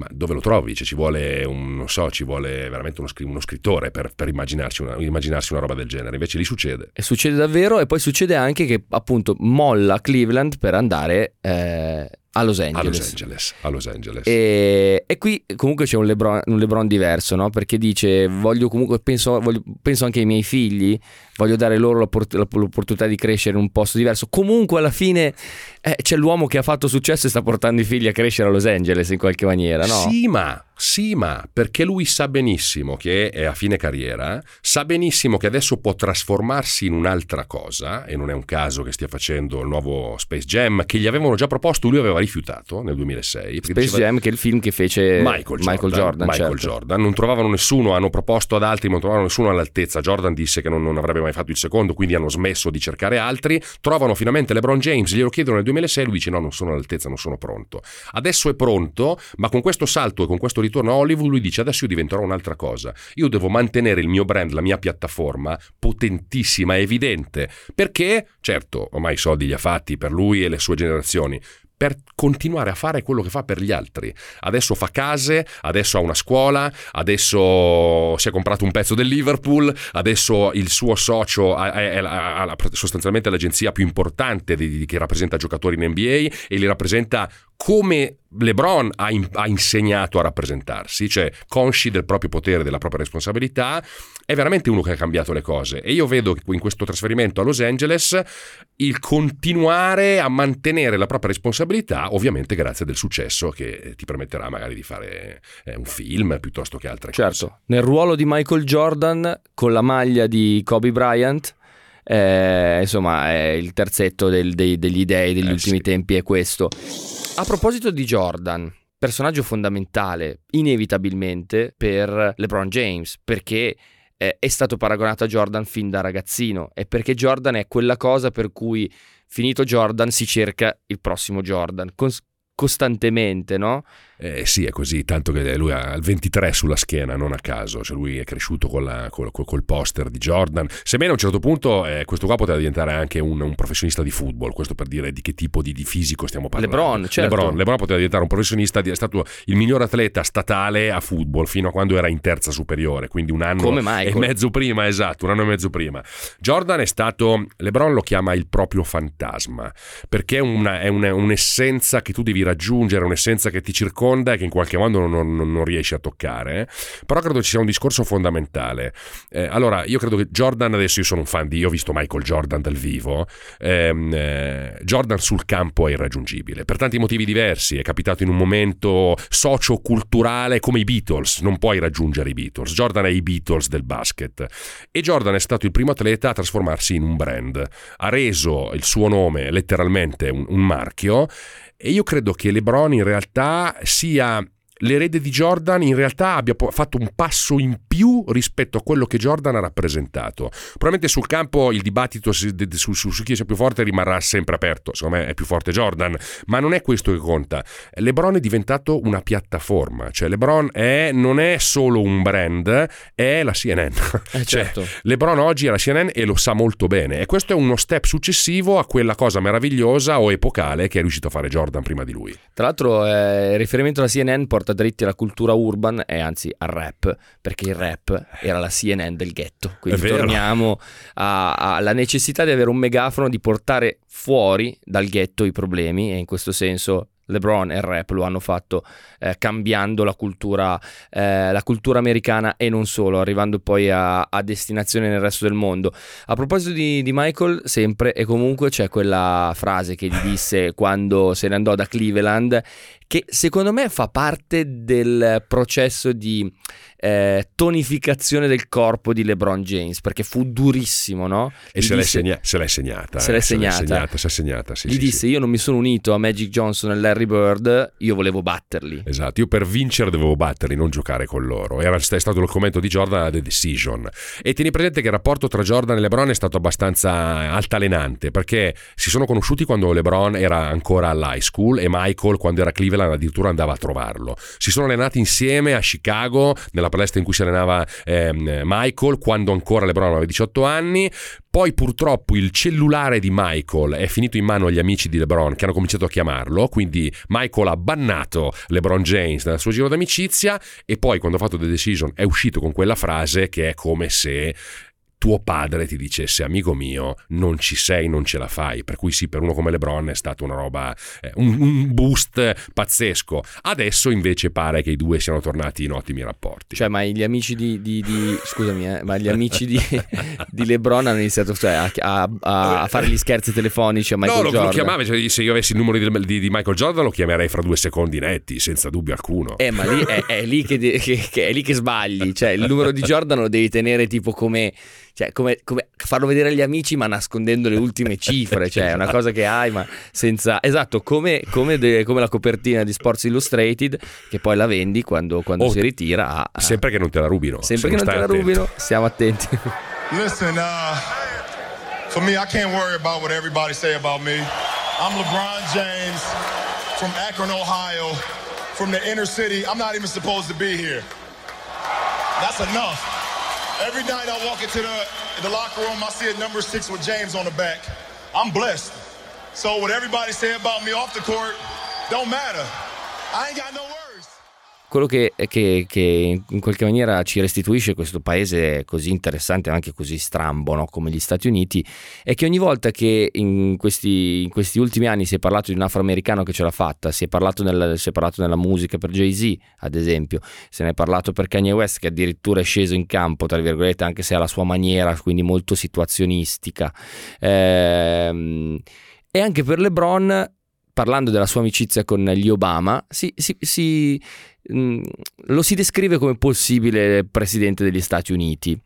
S2: ma dove lo trovi? Cioè, ci vuole un, non so, ci vuole veramente uno, uno scrittore per, per immaginarsi, una, immaginarsi, una, roba del genere. Invece lì succede.
S1: E succede davvero, e poi succede anche che appunto molla Cleveland per andare eh, a Los Angeles. A
S2: Los Angeles. A Los Angeles.
S1: E, e, qui comunque c'è un Lebron, un Lebron diverso, no? Perché dice, voglio comunque, penso, voglio, penso, anche ai miei figli, voglio dare loro l'opportunità di crescere in un posto diverso. Comunque alla fine eh, c'è l'uomo che ha fatto successo e sta portando i figli a crescere a Los Angeles in qualche maniera, no?
S2: Sì, ma sì, ma perché lui sa benissimo che è a fine carriera, sa benissimo che adesso può trasformarsi in un'altra cosa, e non è un caso che stia facendo il nuovo Space Jam, che gli avevano già proposto, lui aveva rifiutato nel 2006.
S1: Space diceva, Jam, che è il film che fece Michael Jordan. Michael Jordan,
S2: Michael
S1: certo.
S2: Jordan. Non trovavano nessuno, hanno proposto ad altri, ma non trovavano nessuno all'altezza. Jordan disse che non, non, avrebbe mai fatto il secondo, quindi hanno smesso di cercare altri. Trovano finalmente LeBron James, glielo chiedono nel 2006, lui dice no, non sono all'altezza, non sono pronto. Adesso è pronto, ma con questo salto e con questo ritorno a Hollywood, lui dice adesso io diventerò un'altra cosa. Io devo mantenere il mio brand, la mia piattaforma potentissima, evidente. Perché, certo, ormai i soldi li ha fatti per lui e le sue generazioni, per continuare a fare quello che fa per gli altri. Adesso fa case, adesso ha una scuola, adesso si è comprato un pezzo del Liverpool, adesso il suo socio è, sostanzialmente l'agenzia più importante che rappresenta giocatori in NBA e li rappresenta come LeBron ha, in, ha, insegnato a rappresentarsi, cioè consci del proprio potere, della propria responsabilità, è veramente uno che ha cambiato le cose. E io vedo che in questo trasferimento a Los Angeles il continuare a mantenere la propria responsabilità, ovviamente grazie del successo che ti permetterà magari di fare eh, un film piuttosto che altre
S1: certo.
S2: cose.
S1: Certo, nel ruolo di Michael Jordan con la maglia di Kobe Bryant eh, insomma, è il terzetto del, dei, degli dei degli eh, ultimi sì. tempi è questo. A proposito di Jordan, personaggio fondamentale, inevitabilmente, per LeBron James, perché eh, è stato paragonato a Jordan fin da ragazzino e perché Jordan è quella cosa per cui finito Jordan si cerca il prossimo Jordan, cons- costantemente, no?
S2: Eh, sì, è così, tanto che lui ha il 23 sulla schiena, non a caso, cioè lui è cresciuto con la, col, col, poster di Jordan, sebbene a un certo punto eh, questo qua poteva diventare anche un, un, professionista di football, questo per dire di che tipo di, di fisico stiamo parlando.
S1: Lebron, certo.
S2: Lebron, Lebron poteva diventare un professionista, è stato il miglior atleta statale a football fino a quando era in terza superiore, quindi un anno e mezzo prima, esatto, un anno e mezzo prima. Jordan è stato, Lebron lo chiama il proprio fantasma, perché è, una, è una, un'essenza che tu devi raggiungere, un'essenza che ti circonda seconda che in qualche modo non, non, non riesci a toccare, però credo ci sia un discorso fondamentale. Eh, allora, io credo che Jordan, adesso io sono un fan di, io ho visto Michael Jordan dal vivo, ehm, eh, Jordan sul campo è irraggiungibile, per tanti motivi diversi, è capitato in un momento socio-culturale come i Beatles, non puoi raggiungere i Beatles, Jordan è i Beatles del basket. E Jordan è stato il primo atleta a trasformarsi in un brand, ha reso il suo nome letteralmente un, un marchio E io credo che LeBron in realtà sia l'erede di Jordan in realtà abbia fatto un passo in più rispetto a quello che Jordan ha rappresentato. Probabilmente sul campo il dibattito su, su, su, chi sia più forte rimarrà sempre aperto, secondo me è più forte Jordan, ma non è questo che conta. LeBron è diventato una piattaforma, cioè LeBron è, non è solo un brand, è la CNN.
S1: Eh,
S2: cioè,
S1: certo.
S2: LeBron oggi è la CNN e lo sa molto bene e questo è uno step successivo a quella cosa meravigliosa o epocale che è riuscito a fare Jordan prima di lui.
S1: Tra l'altro eh, il riferimento alla CNN porta porta dritti alla cultura urban e anzi al rap, perché il rap era la CNN del ghetto. Quindi torniamo alla necessità di avere un megafono, di portare fuori dal ghetto i problemi e in questo senso LeBron e il rap lo hanno fatto eh, cambiando la cultura, eh, la cultura, americana e non solo, arrivando poi a, a destinazione nel resto del mondo. A proposito di, di, Michael, sempre e comunque c'è quella frase che gli disse quando se ne andò da Cleveland, che secondo me fa parte del processo di eh, tonificazione del corpo di LeBron James, perché fu durissimo, no?
S2: E se, disse, l'è segna- se, l'è segnata.
S1: Se l'è
S2: eh,
S1: segnata. Se l'è
S2: segnata, se l'è segnata sì,
S1: Gli
S2: sì,
S1: disse,
S2: sì.
S1: io non mi sono unito a Magic Johnson e Larry Bird, io volevo batterli.
S2: Esatto, io per vincere dovevo batterli, non giocare con loro. Era stato il commento di Jordan a The Decision. E tieni presente che il rapporto tra Jordan e LeBron è stato abbastanza altalenante, perché si sono conosciuti quando LeBron era ancora all'high school e Michael quando era a Cleveland addirittura andava a trovarlo. Si sono allenati insieme a Chicago, nella palestra in cui si allenava chiamava eh, Michael quando ancora LeBron aveva 18 anni. Poi purtroppo il cellulare di Michael è finito in mano agli amici di LeBron che hanno cominciato a chiamarlo, quindi Michael ha bannato LeBron James dal suo giro d'amicizia e poi quando ha fatto The Decision è uscito con quella frase che è come se tuo padre ti dicesse amico mio non ci sei, non ce la fai, per cui sì, per uno come Lebron è stato una roba, eh, un, un, boost pazzesco. Adesso invece pare che i due siano tornati in ottimi rapporti.
S1: Cioè, ma gli amici di, di, di scusami, eh, ma gli amici di, di Lebron hanno iniziato cioè, a, a, a, fare gli scherzi telefonici a Michael
S2: no, lo,
S1: Jordan.
S2: lo chiamava, cioè, se io avessi il numero di, di, Michael Jordan lo chiamerei fra due secondi netti, senza dubbio alcuno.
S1: Eh, ma lì è, è, lì che, che, che, è lì che sbagli, cioè il numero di Jordan lo devi tenere tipo come cioè, come, come, farlo vedere agli amici ma nascondendo le ultime cifre, cioè è una cosa che hai ma senza... Esatto, come, come, de, come la copertina di Sports Illustrated che poi la vendi quando, quando oh, si ritira. A,
S2: a... Sempre che non te la rubino.
S1: Sempre che non te la rubino, stiamo attenti.
S6: Listen, uh, for me I can't worry about what everybody say about me. I'm LeBron James from Akron, Ohio, from the inner city. I'm not even supposed to be here. That's enough. Every night I walk into the, the locker room, I see a number six with James on the back. I'm blessed. So what everybody say about me off the court don't matter. I ain't got no.
S1: Quello che, che, che, in qualche maniera ci restituisce questo paese così interessante, anche così strambo no? come gli Stati Uniti, è che ogni volta che in questi, in questi, ultimi anni si è parlato di un afroamericano che ce l'ha fatta, si è, parlato nel, si è parlato nella musica per Jay-Z, ad esempio, se ne è parlato per Kanye West che addirittura è sceso in campo, tra virgolette, anche se ha la sua maniera, quindi molto situazionistica. Ehm, e anche per LeBron parlando della sua amicizia con gli Obama, si, si, si, mh, mm, lo si descrive come possibile presidente degli Stati Uniti.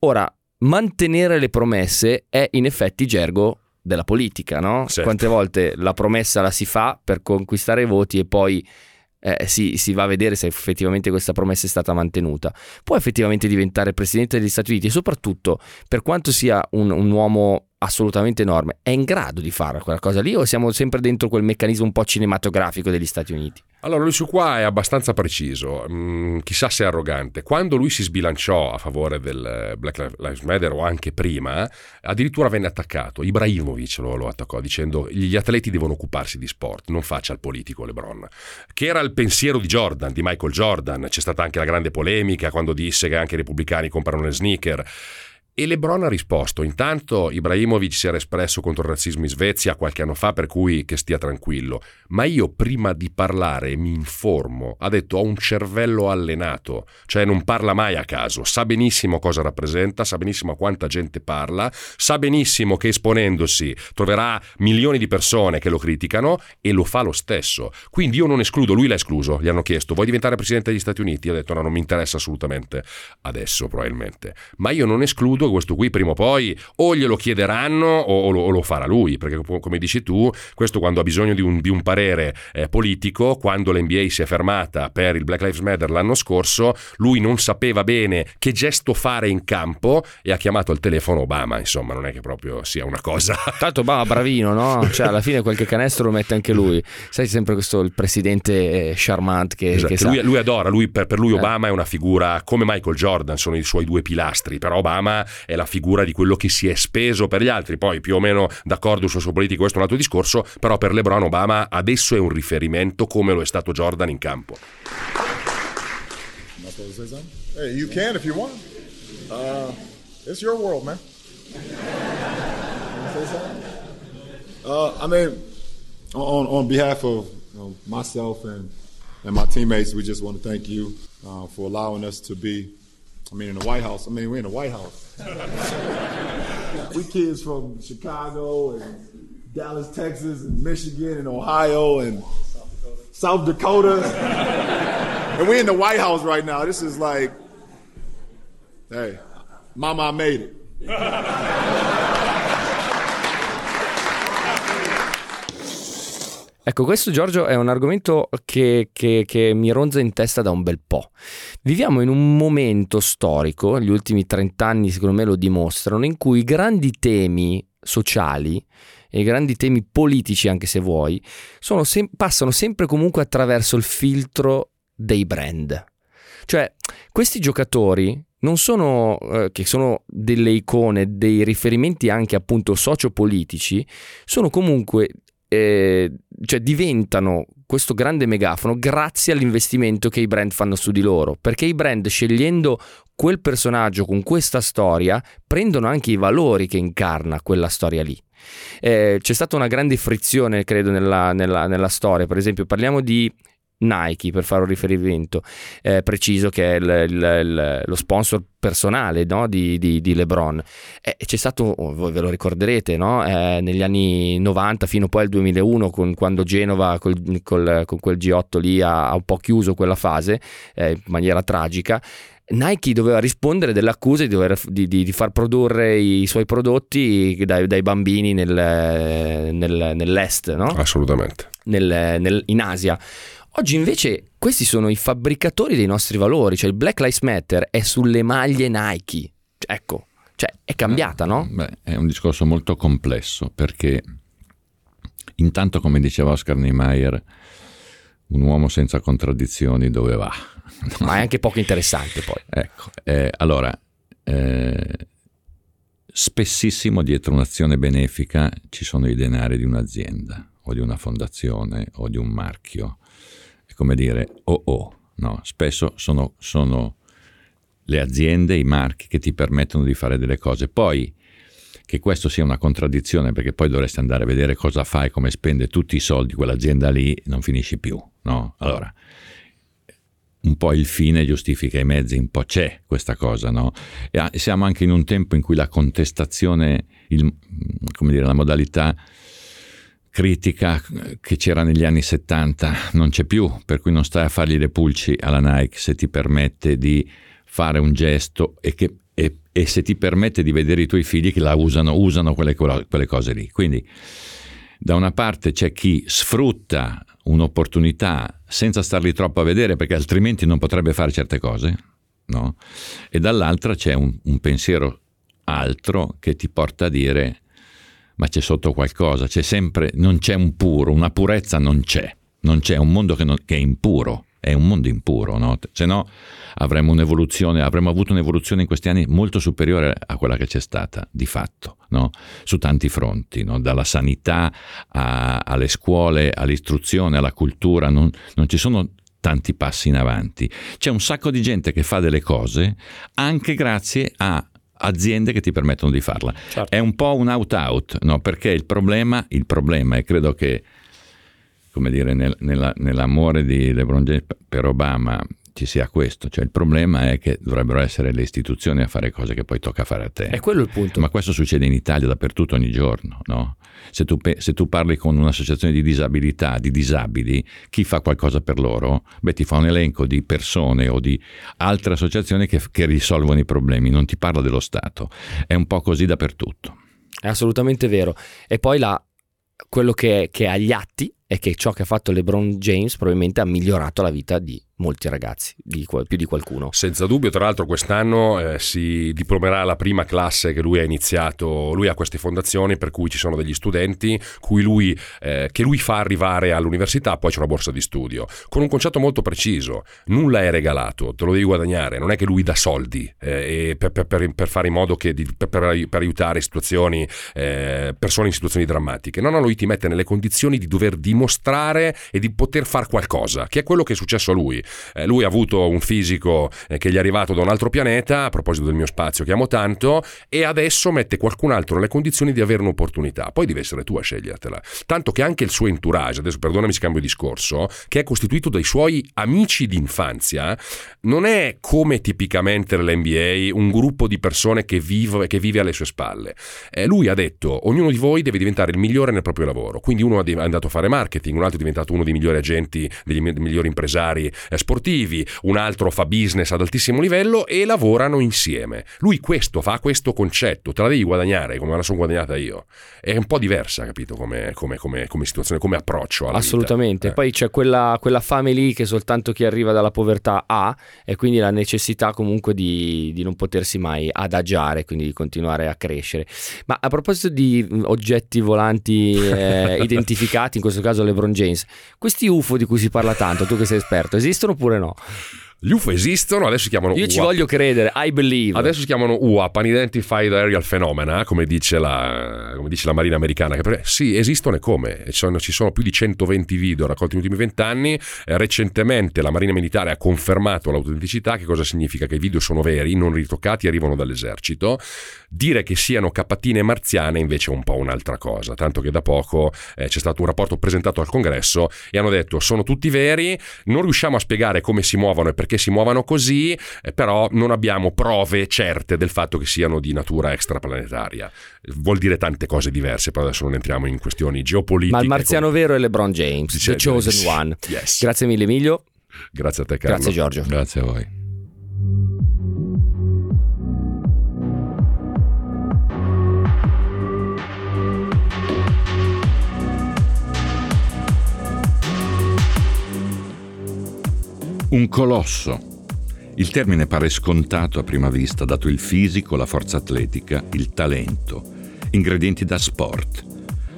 S1: Ora, mantenere le promesse è in effetti gergo della politica, no?
S2: Certo.
S1: Quante volte la promessa la si fa per conquistare i voti e poi eh, si, si, va a vedere se effettivamente questa promessa è stata mantenuta. Può effettivamente diventare presidente degli Stati Uniti e soprattutto per quanto sia un, un uomo assolutamente enorme, è in grado di fare quella cosa lì o siamo sempre dentro quel meccanismo un po' cinematografico degli Stati Uniti?
S2: Allora, lui su qua è abbastanza preciso, mm, chissà se è arrogante. Quando lui si sbilanciò a favore del Black Lives Matter o anche prima, addirittura venne attaccato. Ibrahimovic lo, lo attaccò dicendo gli atleti devono occuparsi di sport, non faccia il politico LeBron. Che era il pensiero di Jordan, di Michael Jordan. C'è stata anche la grande polemica quando disse che anche i repubblicani comprano le sneaker. E Lebron ha risposto, intanto Ibrahimovic si era espresso contro il razzismo in Svezia qualche anno fa, per cui che stia tranquillo, ma io prima di parlare mi informo, ha detto ho un cervello allenato, cioè non parla mai a caso, sa benissimo cosa rappresenta, sa benissimo a quanta gente parla, sa benissimo che esponendosi troverà milioni di persone che lo criticano e lo fa lo stesso. Quindi io non escludo, lui l'ha escluso, gli hanno chiesto vuoi diventare presidente degli Stati Uniti? Ha detto no, non mi interessa assolutamente, adesso probabilmente, ma io non escludo che questo qui prima o poi o glielo chiederanno o, lo, o lo, farà lui, perché come dici tu, questo quando ha bisogno di un, di un parere eh, politico, quando l'NBA si è fermata per il Black Lives Matter l'anno scorso, lui non sapeva bene che gesto fare in campo e ha chiamato al telefono Obama, insomma non è che proprio sia una cosa...
S1: Tanto Obama bravino, no? Cioè alla fine qualche canestro lo mette anche lui. Sai sempre questo il presidente eh, charmant che, esatto, che,
S2: che lui, lui, adora, lui, per, per, lui eh. Obama è una figura come Michael Jordan, sono i suoi due pilastri, però Obama è la figura di quello che si è speso per gli altri, poi più o meno d'accordo sul suo politico, questo è un altro discorso, però per LeBron Obama adesso è un riferimento come lo è stato Jordan in campo.
S6: Hey, you can if you want. Uh, it's your world, man. Uh, I mean, on, on behalf of you know, myself and, and my teammates, we just want to thank you uh, for allowing us to be, I mean, in the White House. I mean, we're in the White House. we kids from Chicago and Dallas, Texas, and Michigan and Ohio and South Dakota. and we're in the White House right now. This is like, hey, Mama, I made it.
S1: Ecco, questo Giorgio è un argomento che, che, che, mi ronza in testa da un bel po'. Viviamo in un momento storico, gli ultimi 30 anni secondo me lo dimostrano, in cui i grandi temi sociali e i grandi temi politici, anche se vuoi, sem- passano sempre comunque attraverso il filtro dei brand. Cioè, questi giocatori non sono, eh, che sono delle icone, dei riferimenti anche appunto sociopolitici, sono comunque eh, cioè diventano questo grande megafono grazie all'investimento che i brand fanno su di loro, perché i brand scegliendo quel personaggio con questa storia prendono anche i valori che incarna quella storia lì. Eh, c'è stata una grande frizione, credo, nella, nella, nella storia. Per esempio, parliamo di Nike per fare un riferimento eh, preciso che è il, il, il, lo sponsor personale no? di, di, di, LeBron eh, c'è stato, oh, voi ve lo ricorderete no? eh, negli anni 90 fino poi al 2001 con, quando Genova col, col, con quel G8 lì ha, ha, un po' chiuso quella fase eh, in maniera tragica Nike doveva rispondere dell'accusa di, dover, di, di, di, far produrre i suoi prodotti dai, dai bambini nel, nel, nell'est, no?
S2: Assolutamente.
S1: Nel, in Asia. Oggi invece questi sono i fabbricatori dei nostri valori, cioè il Black Lives Matter è sulle maglie Nike. Ecco, cioè è cambiata, no?
S5: Beh, è un discorso molto complesso perché intanto, come diceva Oscar Niemeyer, un uomo senza contraddizioni dove va?
S1: Ma è anche poco interessante poi.
S5: Ecco, eh, allora, eh, spessissimo dietro un'azione benefica ci sono i denari di un'azienda o di una fondazione o di un marchio come dire, oh oh, no, spesso sono, sono le aziende, i marchi che ti permettono di fare delle cose. Poi che questo sia una contraddizione perché poi dovresti andare a vedere cosa fa e come spende tutti i soldi quell'azienda lì, non finisci più, no? Allora, un po' il fine giustifica i mezzi, un po' c'è questa cosa, no? E siamo anche in un tempo in cui la contestazione, il, come dire, la modalità critica che c'era negli anni 70 non c'è più, per cui non stai a fargli le pulci alla Nike se ti permette di fare un gesto e, che, e, e se ti permette di vedere i tuoi figli che la usano, usano quelle, quelle cose lì. Quindi da una parte c'è chi sfrutta un'opportunità senza starli troppo a vedere perché altrimenti non potrebbe fare certe cose, no? e dall'altra c'è un, un pensiero altro che ti porta a dire ma c'è sotto qualcosa, c'è sempre, non c'è un puro, una purezza non c'è, non c'è un mondo che, non, che è impuro, è un mondo impuro, no? se no avremmo un'evoluzione, avremmo avuto un'evoluzione in questi anni molto superiore a quella che c'è stata di fatto, no? su tanti fronti, no? dalla sanità a, alle scuole, all'istruzione, alla cultura, non, non ci sono tanti passi in avanti. C'è un sacco di gente che fa delle cose anche grazie a aziende che ti permettono di farla. Certo. È un po' un out-out, no? perché il problema, il problema, e credo che come dire, nel, nella, nell'amore di LeBron James per Obama ci sia questo, cioè il problema è che dovrebbero essere le istituzioni a fare cose che poi tocca fare a te.
S1: È quello il punto.
S5: Ma questo succede in Italia dappertutto ogni giorno, no? Se tu, se tu, parli con un'associazione di disabilità, di disabili, chi fa qualcosa per loro, beh, ti fa un elenco di persone o di altre associazioni che, che risolvono i problemi, non ti parla dello Stato. È un po' così dappertutto.
S1: È assolutamente vero. E poi la, quello che, che è agli atti è che ciò che ha fatto LeBron James probabilmente ha migliorato la vita di molti ragazzi, di, più di qualcuno.
S2: Senza dubbio, tra l'altro quest'anno eh, si diplomerà la prima classe che lui ha iniziato, lui ha queste fondazioni per cui ci sono degli studenti lui, eh, che lui fa arrivare all'università, poi c'è una borsa di studio, con un concetto molto preciso, nulla è regalato, te lo devi guadagnare, non è che lui dà soldi eh, per, per, per, fare in modo che, per, per aiutare situazioni, eh, persone in situazioni drammatiche, no, no, lui ti mette nelle condizioni di dover dimostrare e di poter fare qualcosa, che è quello che è successo a lui. Eh, lui ha avuto un fisico eh, che gli è arrivato da un altro pianeta, a proposito del mio spazio che amo tanto, e adesso mette qualcun altro nelle condizioni di avere un'opportunità. Poi devi essere tu a scegliertela. Tanto che anche il suo entourage, adesso perdonami se cambio discorso, che è costituito dai suoi amici d'infanzia, non è come tipicamente nell'NBA un gruppo di persone che vive, che vive alle sue spalle. Eh, lui ha detto, ognuno di voi deve diventare il migliore nel proprio lavoro. Quindi uno è andato a fare marketing, un altro è diventato uno dei migliori agenti, degli migliori impresari eh, sportivi, un altro fa business ad altissimo livello e lavorano insieme. Lui questo fa, questo concetto, te la devi guadagnare come me la sono guadagnata io. È un po' diversa, capito, come, come, come, come situazione, come approccio.
S1: Assolutamente.
S2: Eh.
S1: Poi c'è quella, quella fame lì che soltanto chi arriva dalla povertà ha e quindi la necessità comunque di, di non potersi mai adagiare, quindi di continuare a crescere. Ma a proposito di oggetti volanti eh, identificati, in questo caso LeBron James, questi UFO di cui si parla tanto, tu che sei esperto, esistono oppure no?
S2: Gli UFO esistono, adesso si chiamano
S1: Io UAP. ci voglio credere, I believe.
S2: Adesso si chiamano UAP, Unidentified Aerial Phenomena, come dice la, come dice la Marina americana. Che per, sì, esistono e come? Ci sono, ci sono, più di 120 video raccolti negli ultimi 20 anni. Eh, recentemente la Marina militare ha confermato l'autenticità. Che cosa significa? Che i video sono veri, non ritoccati, arrivano dall'esercito. Dire che siano capatine marziane invece è un po' un'altra cosa. Tanto che da poco eh, c'è stato un rapporto presentato al congresso e hanno detto sono tutti veri, non riusciamo a spiegare come si muovono e perché perché si muovano così, eh, però non abbiamo prove certe del fatto che siano di natura extraplanetaria. Vuol dire tante cose diverse, però adesso non entriamo in questioni geopolitiche.
S1: Ma il marziano come... vero è LeBron James, Dice, the chosen yes. one. Yes. Grazie mille Emilio.
S2: Grazie a te Carlo.
S1: Grazie Giorgio.
S5: Grazie a voi. Un colosso. Il termine pare scontato a prima vista, dato il fisico, la forza atletica, il talento, ingredienti da sport.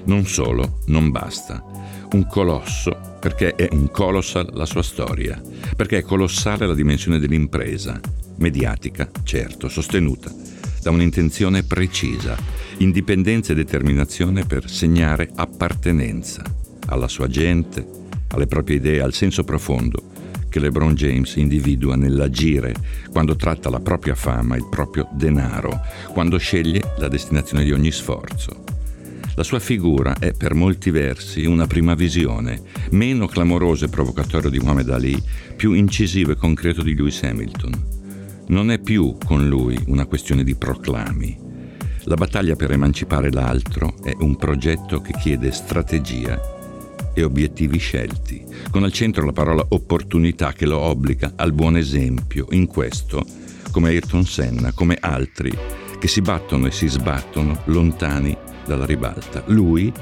S5: Non solo, non basta. Un colosso perché è un colossal la sua storia, perché è colossale la dimensione dell'impresa, mediatica, certo, sostenuta da un'intenzione precisa, indipendenza e determinazione per segnare appartenenza alla sua gente, alle proprie idee, al senso profondo che LeBron James individua nell'agire quando tratta la propria fama, il proprio denaro, quando sceglie la destinazione di ogni sforzo. La sua figura è per molti versi una prima visione, meno clamoroso e provocatorio di Muhammad Ali, più incisivo e concreto di Lewis Hamilton. Non è più con lui una questione di proclami. La battaglia per emancipare l'altro è un progetto che chiede strategia e obiettivi scelti, con al centro la parola opportunità che lo obbliga al buon esempio in questo, come Ayrton Senna, come altri che si battono e si sbattono lontani dalla ribalta. Lui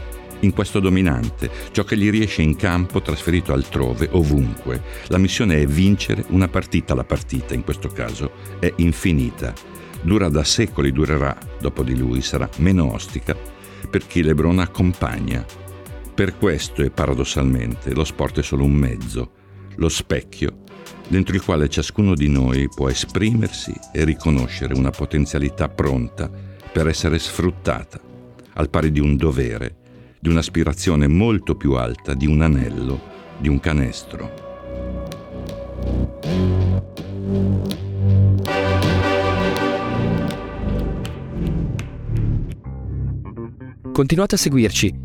S5: in questo dominante, ciò che gli riesce in campo trasferito altrove, ovunque. La missione è vincere una partita, la partita in questo caso è infinita. Dura da secoli, durerà dopo di lui, sarà meno ostica per chi Lebron accompagna per questo e paradossalmente lo sport è solo un mezzo, lo specchio, dentro il quale ciascuno di noi può esprimersi e riconoscere una potenzialità pronta per essere sfruttata, al pari di un dovere, di un'aspirazione molto più alta di un anello, di un canestro.
S1: Continuate a seguirci